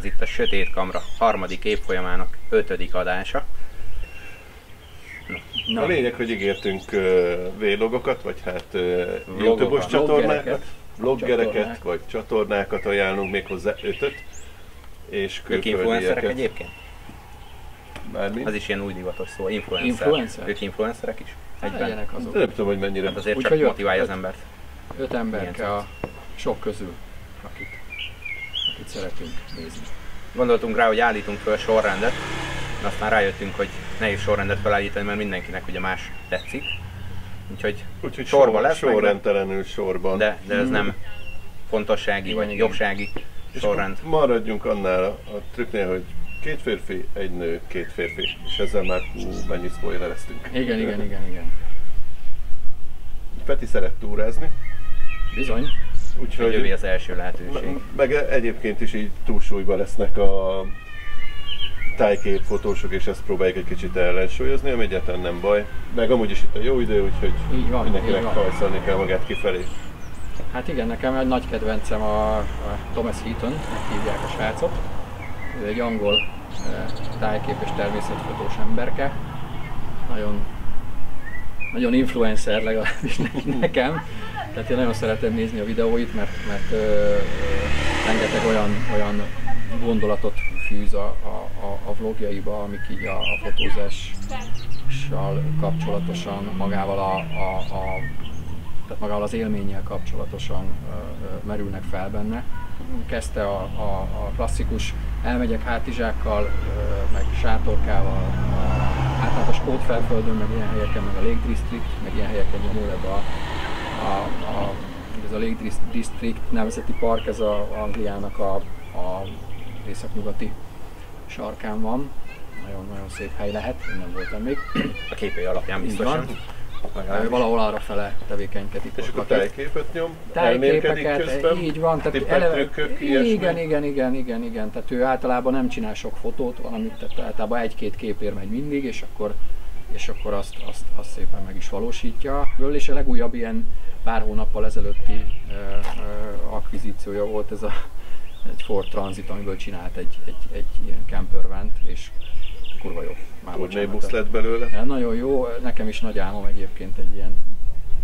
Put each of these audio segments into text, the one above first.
Ez itt a Sötét Kamra harmadik évfolyamának ötödik adása. A lényeg, hogy ígértünk uh, vlogokat, vagy hát uh. YouTube-os csatornákat, Csatornák. vagy csatornákat ajánlunk még hozzá ötöt. És Ők influencerek egyébként? Bármi. Az is ilyen új divatos szó, influencer. Influencer? Ők influencerek is? Egyben? Legyenek De azok. nem tudom, hogy mennyire. Hát azért Úgyhogy csak öt- motiválja az öt- embert. Öt emberke Milyen a sok közül, akit, akit szeretünk nézni. Gondoltunk rá, hogy állítunk föl sorrendet, de aztán rájöttünk, hogy nehéz sorrendet felállítani, mert mindenkinek ugye más tetszik. Úgyhogy Úgyhogy sorba sor, lesz meg, sorrendtelenül sorban. de, de ez nem fontossági Igen, vagy jobbsági és sorrend. maradjunk annál a, a trükknél, hogy két férfi, egy nő, két férfi. És ezzel már hú, mennyi spoilereztünk. Igen, igen, igen, igen. Peti szeret túrázni, Bizony. Úgyhogy jövő az első lehetőség. meg egyébként is így túlsúlyban lesznek a tájkép fotósok, és ezt próbáljuk egy kicsit ellensúlyozni, ami egyáltalán nem baj. Meg amúgy is itt a jó idő, úgyhogy Így van, mindenkinek hajszolni kell magát kifelé. Hát igen, nekem egy nagy kedvencem a, a Thomas Heaton, hívják a srácot. Ő egy angol eh, tájkép és természetfotós emberke. Nagyon, nagyon influencer legalábbis ne- nekem. Tehát én nagyon szeretem nézni a videóit, mert, mert ö, rengeteg olyan, olyan gondolatot fűz a, a, a, a vlogjaiba, amik így a, a fotózással kapcsolatosan, magával a, a, a tehát magával az élménnyel kapcsolatosan ö, ö, merülnek fel benne. Kezdte a, a, a klasszikus elmegyek hátizsákkal, ö, meg sátorkával, a általános Skótfelföldön, meg ilyen helyeken, meg a Lake District, meg ilyen helyeken nyomul ebbe a, a, a, ez a Lake Dis- District nemzeti park, ez a Angliának a, a északnyugati sarkán van. Nagyon-nagyon szép hely lehet, én nem voltam még. A képei alapján biztosan. Legalábbis. Ő valahol arra fele tevékenykedik. És akkor tájképet nyom, Tájképeket, közben. így van, tehát tippek, trükkök, ilyesmi. igen, igen, igen, igen, igen, tehát ő általában nem csinál sok fotót, valamit, tehát általában egy-két képér megy mindig, és akkor, és akkor azt, azt, azt szépen meg is valósítja. Föl, és a legújabb ilyen pár hónappal ezelőtti uh, uh, akvizíciója volt ez a egy Ford Transit, amiből csinált egy, egy, egy ilyen campervent, és kurva jó. Már bocsánat. busz lett belőle. Ja, nagyon jó, nekem is nagy álmom egyébként egy ilyen,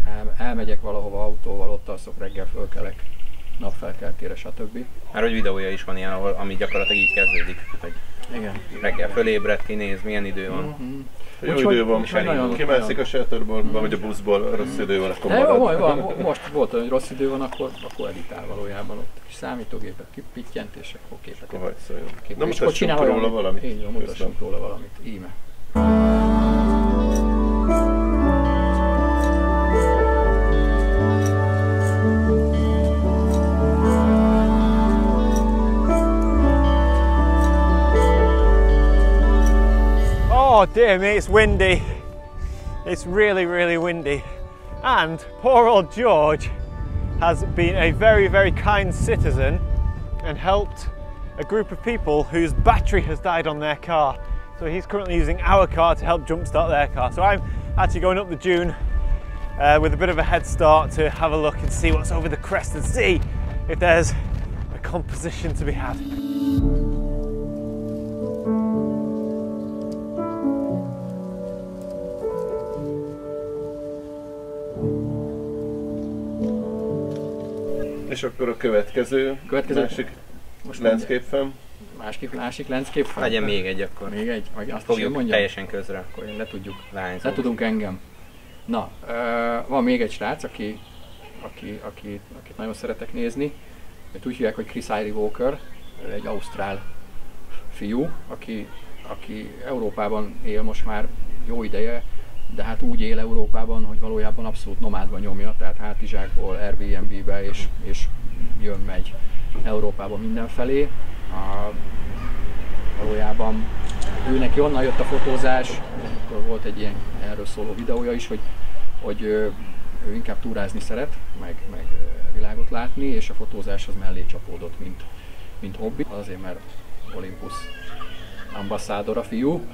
el, elmegyek valahova autóval, ott alszok, reggel fölkelek, napfelkeltére, stb. Már hogy videója is van ilyen, ahol, ami gyakorlatilag így kezdődik, hogy Igen. reggel fölébred, kinéz, milyen idő van. Mhm. Jó Úgyhogy- idő van, kimászik a sátorból, vagy a buszból, rossz idő van, akkor De jó, marad. van, most volt, hogy rossz idő van, akkor, akkor editál valójában ott kis számítógépet kipittyent, és akkor képeket Akkor hajszoljon. képet. Na mutassunk róla valamit. Így van, mutassunk róla valamit. Íme. Dear me, it's windy. It's really, really windy. And poor old George has been a very, very kind citizen and helped a group of people whose battery has died on their car. So he's currently using our car to help jumpstart their car. So I'm actually going up the dune uh, with a bit of a head start to have a look and see what's over the crest and see if there's a composition to be had. És akkor a következő, Következő- másik Most landscape. Másik, másik landscape fan? Legyen még egy akkor. Még egy, vagy azt Fogjuk mondjam? teljesen közre. Akkor én le tudjuk. Lányzó. Le tudunk engem. Na, van még egy srác, aki, aki, aki, akit nagyon szeretek nézni. Őt úgy hívják, hogy Chris Irie Walker, ő egy ausztrál fiú, aki, aki Európában él most már jó ideje, de hát úgy él Európában, hogy valójában abszolút nomádban nyomja, tehát hátizsákból, Airbnb-be, és, és jön, megy Európában mindenfelé. A, valójában ő neki onnan jött a fotózás, akkor volt egy ilyen erről szóló videója is, hogy, hogy ő, ő inkább túrázni szeret, meg, meg világot látni, és a fotózás az mellé csapódott, mint, mint hobbi. Azért, mert Olympus ambasszádor fiú,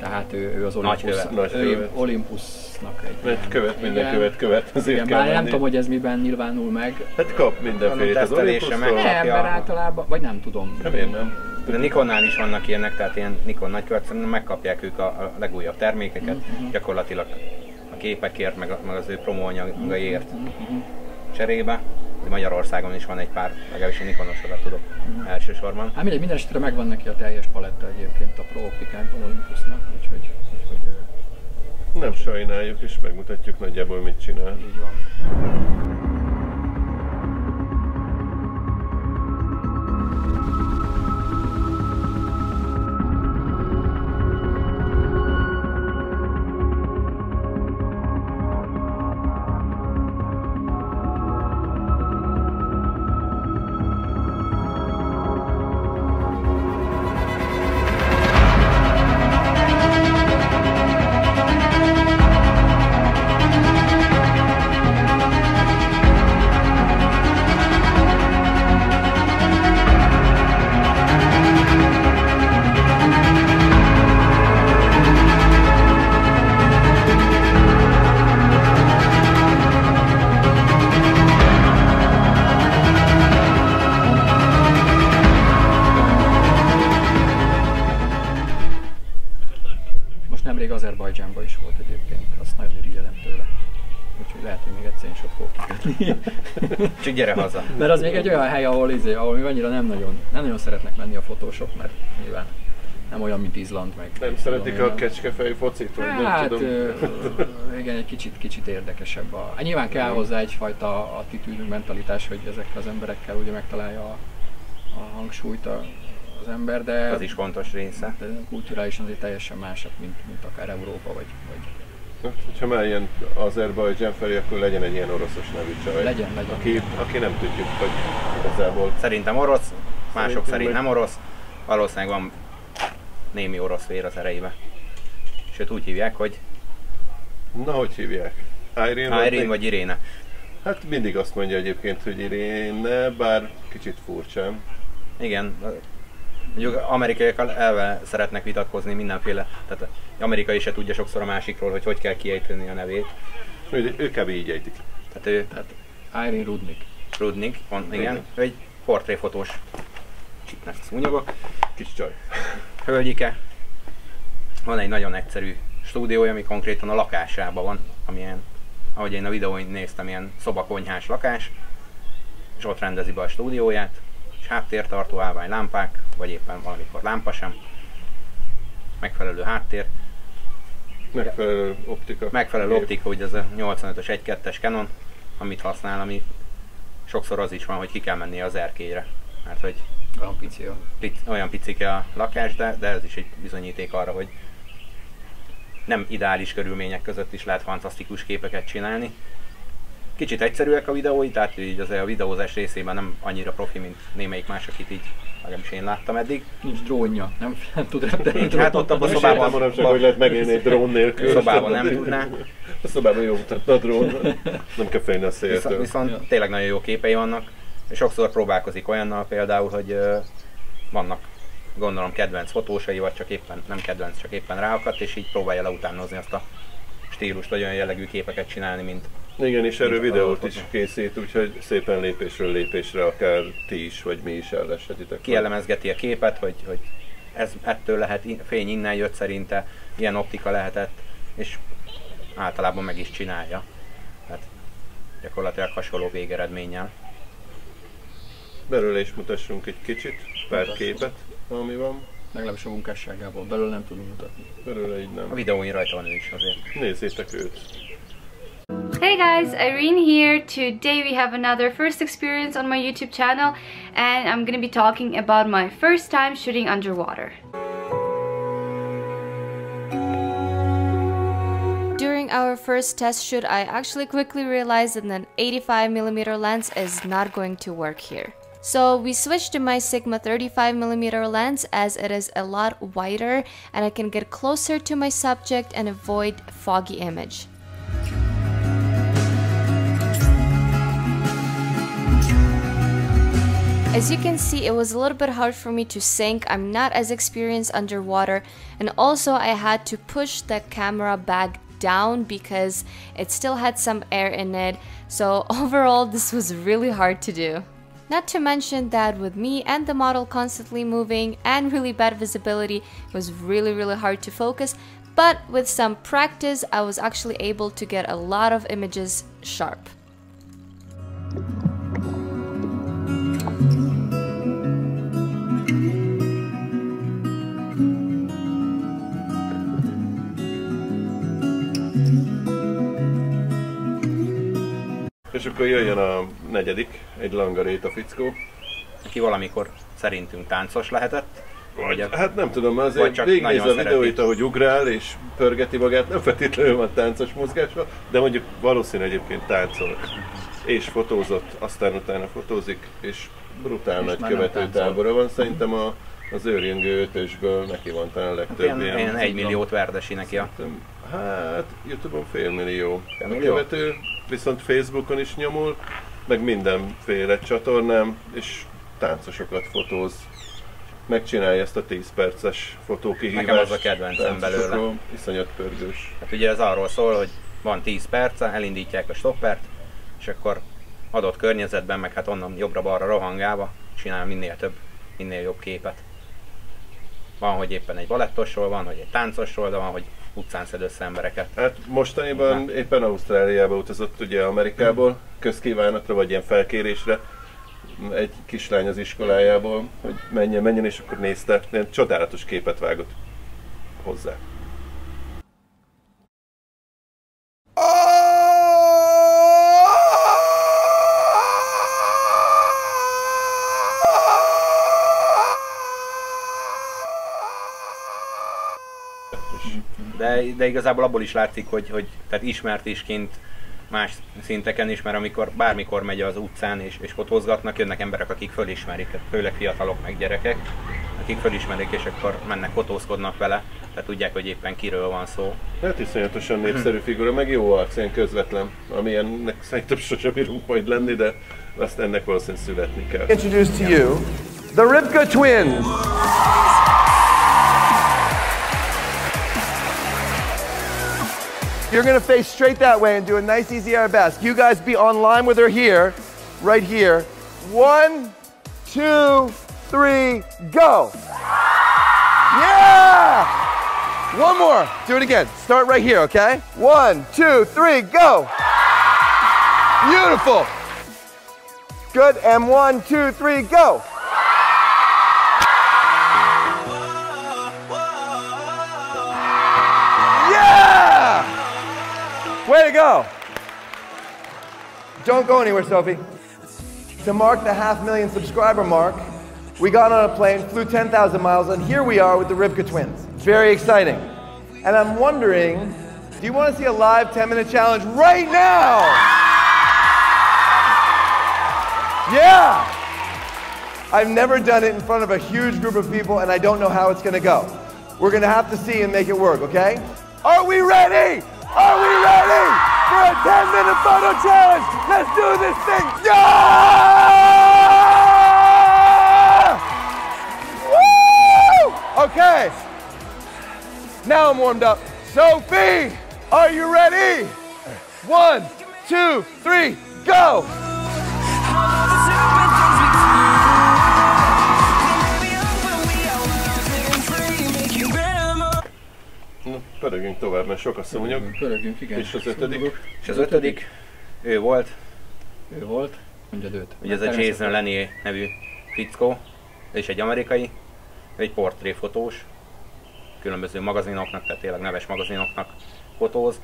Tehát ő, ő az Nagy Olympus, követ. Nagy ő. Olympusnak egy Mert követ, minden Igen. követ, követ, azért Igen, kell bár nem tudom, hogy ez miben nyilvánul meg. Hát kap mindenfélét az meg- Nem, mert általában, vagy nem tudom. Nem, én nem. De Nikonnál is vannak ilyenek, tehát ilyen Nikon nagykövet, szerintem megkapják ők a, a legújabb termékeket, gyakorlatilag a képekért, meg, a- meg az ő promóanyagaiért cserébe. De Magyarországon is van egy pár, legalábbis én Nikonosra tudok elsősorban. Hát mindegy, minden esetre megvan neki a teljes paletta egyébként a Pro optikákban Olympusnak, úgyhogy, úgyhogy Nem sajnáljuk, és megmutatjuk nagyjából mit csinál. így van. Csak gyere haza. Mert az még egy olyan hely, ahol, izé, ahol még annyira nem nagyon, nem nagyon szeretnek menni a fotósok, mert nyilván nem olyan, mint Izland meg. Nem tudom szeretik én, a kecskefejű focit, vagy nem Hát, tudom. ö, igen, egy kicsit, kicsit érdekesebb. A, hát nyilván kell hozzá egyfajta attitűd, mentalitás, hogy ezekkel az emberekkel ugye megtalálja a, a hangsúlyt a, az ember, de, Az is fontos része. de kulturálisan azért teljesen másabb, mint, mint akár Európa, vagy, vagy Hogyha már ilyen Azerbajdzsán felé, akkor legyen egy ilyen oroszos nevű csaj. Legyen, legyen. Aki, aki nem tudjuk, hogy igazából Szerintem orosz, mások Szerintem szerint meg- nem orosz. Valószínűleg van némi orosz vér az erejébe. Sőt úgy hívják, hogy Na, hogy hívják? Irene, Irene vagy Iréne. Hát mindig azt mondja egyébként, hogy Irene, bár kicsit furcsán. Igen, mondjuk amerikaiak elve szeretnek vitatkozni mindenféle, tehát amerikai se tudja sokszor a másikról, hogy hogy kell kiejteni a nevét. Ő, ő kb. így ejtik. Tehát ő tehát Irene Rudnik. Rudnik, van, igen, Igen. ő egy portréfotós csipnek szúnyogok, Kis csaj. hölgyike. Van egy nagyon egyszerű stúdiója, ami konkrétan a lakásában van, amilyen, ahogy én a videón néztem, ilyen szobakonyhás lakás, és ott rendezi be a stúdióját, háttértartó állvány lámpák, vagy éppen valamikor lámpa sem, megfelelő háttér, Megfelelő optika. megfelelő optika, ugye ez a 85-ös 1.2-es Canon, amit használ, ami sokszor az is van, hogy ki kell menni az erkélyre, mert hogy Olyan pici a pic, olyan picike a lakás, de, de ez is egy bizonyíték arra, hogy nem ideális körülmények között is lehet fantasztikus képeket csinálni. Kicsit egyszerűek a videói, tehát így az a videózás részében nem annyira profi, mint némelyik más, akit így legalábbis én láttam eddig. Nincs drónja, nem, nem tud repülni. Nincs, hát ott abban a szobában, értem manapság, hogy lehet megélni egy drón nélkül. szobában nem tudná. A szobában jó mutatna a drón. Nem kell félni a Viszont, széltől. viszont Ja. tényleg nagyon jó képei vannak, és sokszor próbálkozik olyannal például, hogy vannak gondolom kedvenc fotósai, vagy csak éppen, nem kedvenc, csak éppen ráakadt, és így próbálja leutánozni azt a stílust, vagy olyan jellegű képeket csinálni, mint Igen, és erről videót a- is készít, úgyhogy szépen lépésről lépésre akár ti is, vagy mi is elleshetitek. kielemezgeti a képet, hogy, hogy ez ettől lehet, fény innen jött szerinte, ilyen optika lehetett, és általában meg is csinálja. Tehát gyakorlatilag hasonló végeredménnyel. Belőle is mutassunk egy kicsit, pár képet, ami van. Legalábbis a munkásságából belőle nem tudunk mutatni. Belőle így A nem. videóin rajta van ő is azért. Nézzétek őt. Hey guys, Irene here. Today we have another first experience on my YouTube channel and I'm gonna be talking about my first time shooting underwater. During our first test shoot, I actually quickly realized that an 85mm lens is not going to work here. So we switched to my Sigma 35mm lens as it is a lot wider and I can get closer to my subject and avoid foggy image. As you can see, it was a little bit hard for me to sink. I'm not as experienced underwater, and also I had to push the camera bag down because it still had some air in it. So overall, this was really hard to do. Not to mention that with me and the model constantly moving and really bad visibility, it was really, really hard to focus. But with some practice, I was actually able to get a lot of images sharp. Akkor jöjjön a negyedik, egy langaréta fickó. Aki valamikor szerintünk táncos lehetett. Vagy a, Hát nem tudom, Vagy azért csak végignéz a videóit, ahogy ugrál és pörgeti magát, nem feltétlenül van táncos mozgása, de mondjuk valószínű egyébként táncol. És fotózott, aztán utána fotózik, és brutál És nagy követőtábora van. Szerintem a, az őrjöngő ötösből neki van talán a legtöbb ilyen. ilyen egy milliót verdesi neki a Hát, Youtube-on fél millió a millió? követő, viszont Facebookon is nyomul, meg mindenféle csatornám, és táncosokat fotóz. Megcsinálja ezt a 10 perces fotókihívást. Nekem az a kedvencem belőle. Iszonyat pörgős. Hát ugye ez arról szól, hogy van 10 perce, elindítják a stoppert, és akkor adott környezetben, meg hát onnan jobbra-balra rohangálva csinál minél több, minél jobb képet. Van, hogy éppen egy balettosról, van, hogy egy táncosról, de van, hogy utcán szed össze embereket. Hát mostaniban éppen Ausztráliába utazott ugye Amerikából, közkívánatra vagy ilyen felkérésre, egy kislány az iskolájából, hogy menjen, menjen, és akkor nézte, ilyen csodálatos képet vágott hozzá. De, de igazából abból is látszik, hogy, hogy tehát ismert is kint más szinteken is, mert amikor bármikor megy az utcán és, és fotózgatnak, jönnek emberek, akik fölismerik, főleg fiatalok meg gyerekek, akik fölismerik és akkor mennek, fotózkodnak vele, tehát tudják, hogy éppen kiről van szó. Hát iszonyatosan népszerű figura, meg jó arc, ilyen közvetlen, amilyennek szerintem sosem bírunk majd lenni, de azt ennek valószínűleg születni kell. introduce to you the Ripka twins. You're gonna face straight that way and do a nice, easy arabesque. You guys be on line with her here, right here. One, two, three, go. Yeah! One more. Do it again. Start right here, okay? One, two, three, go. Beautiful. Good. And one, two, three, go. To go. Don't go anywhere, Sophie. To mark the half million subscriber mark, we got on a plane, flew 10,000 miles, and here we are with the Ribka twins. Very exciting. And I'm wondering, do you want to see a live 10 minute challenge right now? Yeah! I've never done it in front of a huge group of people and I don't know how it's gonna go. We're gonna have to see and make it work, okay? Are we ready? Are we ready for a 10 minute photo challenge? Let's do this thing! Yeah! Woo! Okay. Now I'm warmed up. Sophie, are you ready? One, two, three, go! Pörögjünk tovább, mert sok a szúnyog. Pörögjünk, igen. És az ötödik? És az ötödik, ő volt, Ő volt. Mondjad őt. ugye ez a Jason Lenny nevű fickó, is egy amerikai, egy portréfotós, különböző magazinoknak, tehát tényleg neves magazinoknak fotóz.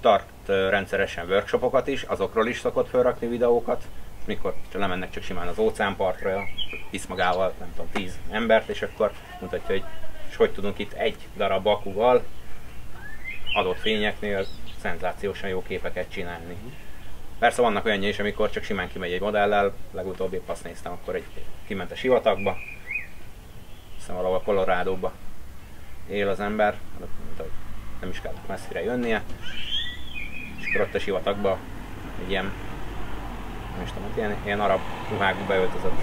Tart rendszeresen workshopokat is, azokról is szokott felrakni videókat, mikor lemennek csak simán az óceánpartra, visz magával, nem tudom, 10 embert, és akkor mutatja, hogy és hogy tudunk itt egy darab bakuval adott fényeknél szenzációsan jó képeket csinálni. Persze vannak olyanjai is, amikor csak simán kimegy egy modellel, legutóbb épp azt néztem, akkor egy kiment a sivatagba, hiszem valahol Colorado-ba él az ember, hogy nem is kellett messzire jönnie, és akkor ott a sivatagba egy ilyen nem is tudom, ilyen, ilyen arab ruhákba beöltözött,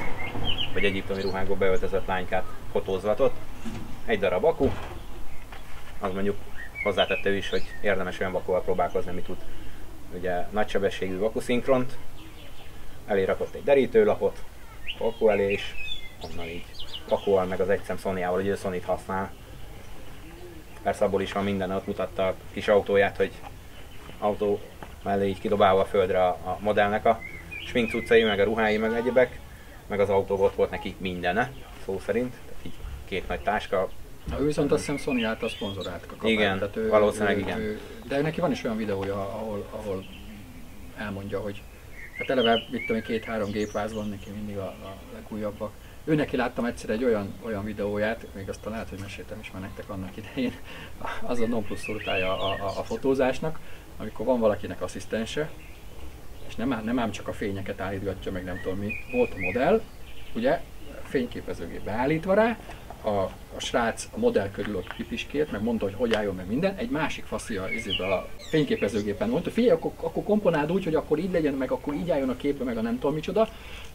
vagy egyiptomi ruhákba beöltözött lánykát fotózgatott. Egy darab akku, az mondjuk hozzátette ő is, hogy érdemes olyan vakuval próbálkozni, ami tud ugye nagysebességű vakuszinkront, elé rakott egy derítőlapot, vaku elé is, onnan így vakuval meg az egyszem Sony-ával, hogy ő sony használ. Persze abból is van minden, ott mutatta a kis autóját, hogy autó mellé így kidobálva a földre a, modellnek a smink cuccai, meg a ruhái, meg egyebek, meg az autó ott volt neki mindene, szó szerint, tehát így két nagy táska, ő viszont azt hiszem Sony által szponzoráltak a kapát. Igen, tehát ő, valószínűleg ő, igen. Ő, de neki van is olyan videója, ahol, ahol elmondja, hogy hát eleve mit tudom, két-három gépváz van neki mindig a, a legújabbak. Ő neki láttam egyszer egy olyan, olyan videóját, még azt lehet, hogy meséltem is már nektek annak idején, az a non plus a, a, a fotózásnak, amikor van valakinek asszisztense, és nem, nem ám csak a fényeket állítgatja, meg nem tudom mi. Volt a modell, ugye, fényképezőgép beállítva rá, a, a srác a modell körül ott pipiskét, meg mondta, hogy hogy álljon meg minden, egy másik faszia izébe a fényképezőgépen mondta, figyelj, akkor, akkor komponáld úgy, hogy akkor így legyen, meg akkor így álljon a képbe, meg a nem tudom micsoda.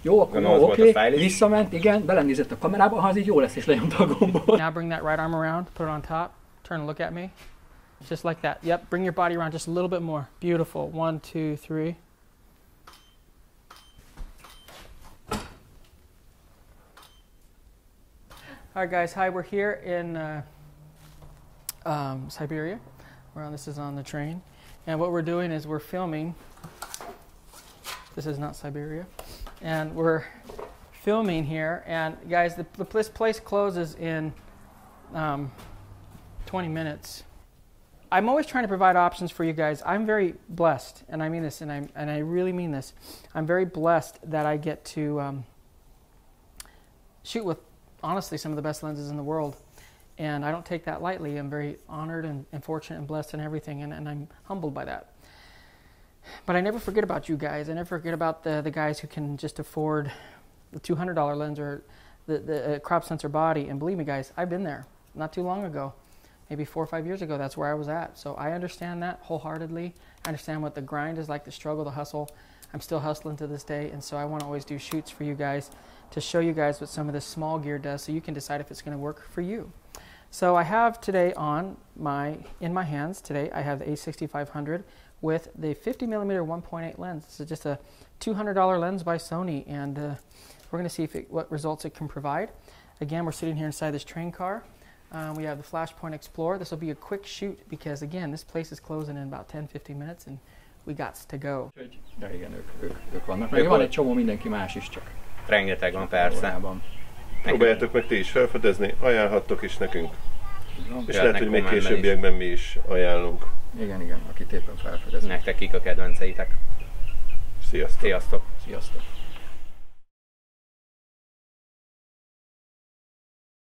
Jó, akkor jó, oké, stylist. visszament, igen, belenézett a kamerába, ha az így jó lesz, és lenyomta a gombot. Now bring that right arm around, put it on top, turn and look at me. Just like that. Yep, bring your body around just a little bit more. Beautiful. One, two, three. All right, guys. Hi, we're here in uh, um, Siberia. We're on. This is on the train, and what we're doing is we're filming. This is not Siberia, and we're filming here. And guys, the, the this place closes in um, 20 minutes. I'm always trying to provide options for you guys. I'm very blessed, and I mean this, and I and I really mean this. I'm very blessed that I get to um, shoot with honestly some of the best lenses in the world, and I don't take that lightly. I'm very honored and, and fortunate and blessed and everything, and, and I'm humbled by that. But I never forget about you guys. I never forget about the the guys who can just afford the $200 lens or the the uh, crop sensor body. And believe me, guys, I've been there not too long ago maybe four or five years ago, that's where I was at. So I understand that wholeheartedly. I understand what the grind is like, the struggle, the hustle. I'm still hustling to this day, and so I want to always do shoots for you guys to show you guys what some of this small gear does, so you can decide if it's going to work for you. So I have today on my in my hands today I have the A6500 with the 50 millimeter 1.8 lens. This is just a $200 lens by Sony, and uh, we're going to see if it, what results it can provide. Again, we're sitting here inside this train car. Um, we have the Flashpoint Explorer. This will be a quick shoot because, again, this place is closing in about 10 15 minutes and we got to go. De igen, ők, ők, ők vannak. Meg van egy csomó mindenki más is, csak rengeteg van persze. Próbáljátok meg ti is felfedezni, ajánlhattok is nekünk. Van. És lehet, hogy még későbbiekben mi is ajánlunk. Igen, igen, akit éppen felfedeznek. Nektek kik a kedvenceitek. Sziasztok! Sziasztok! Sziasztok!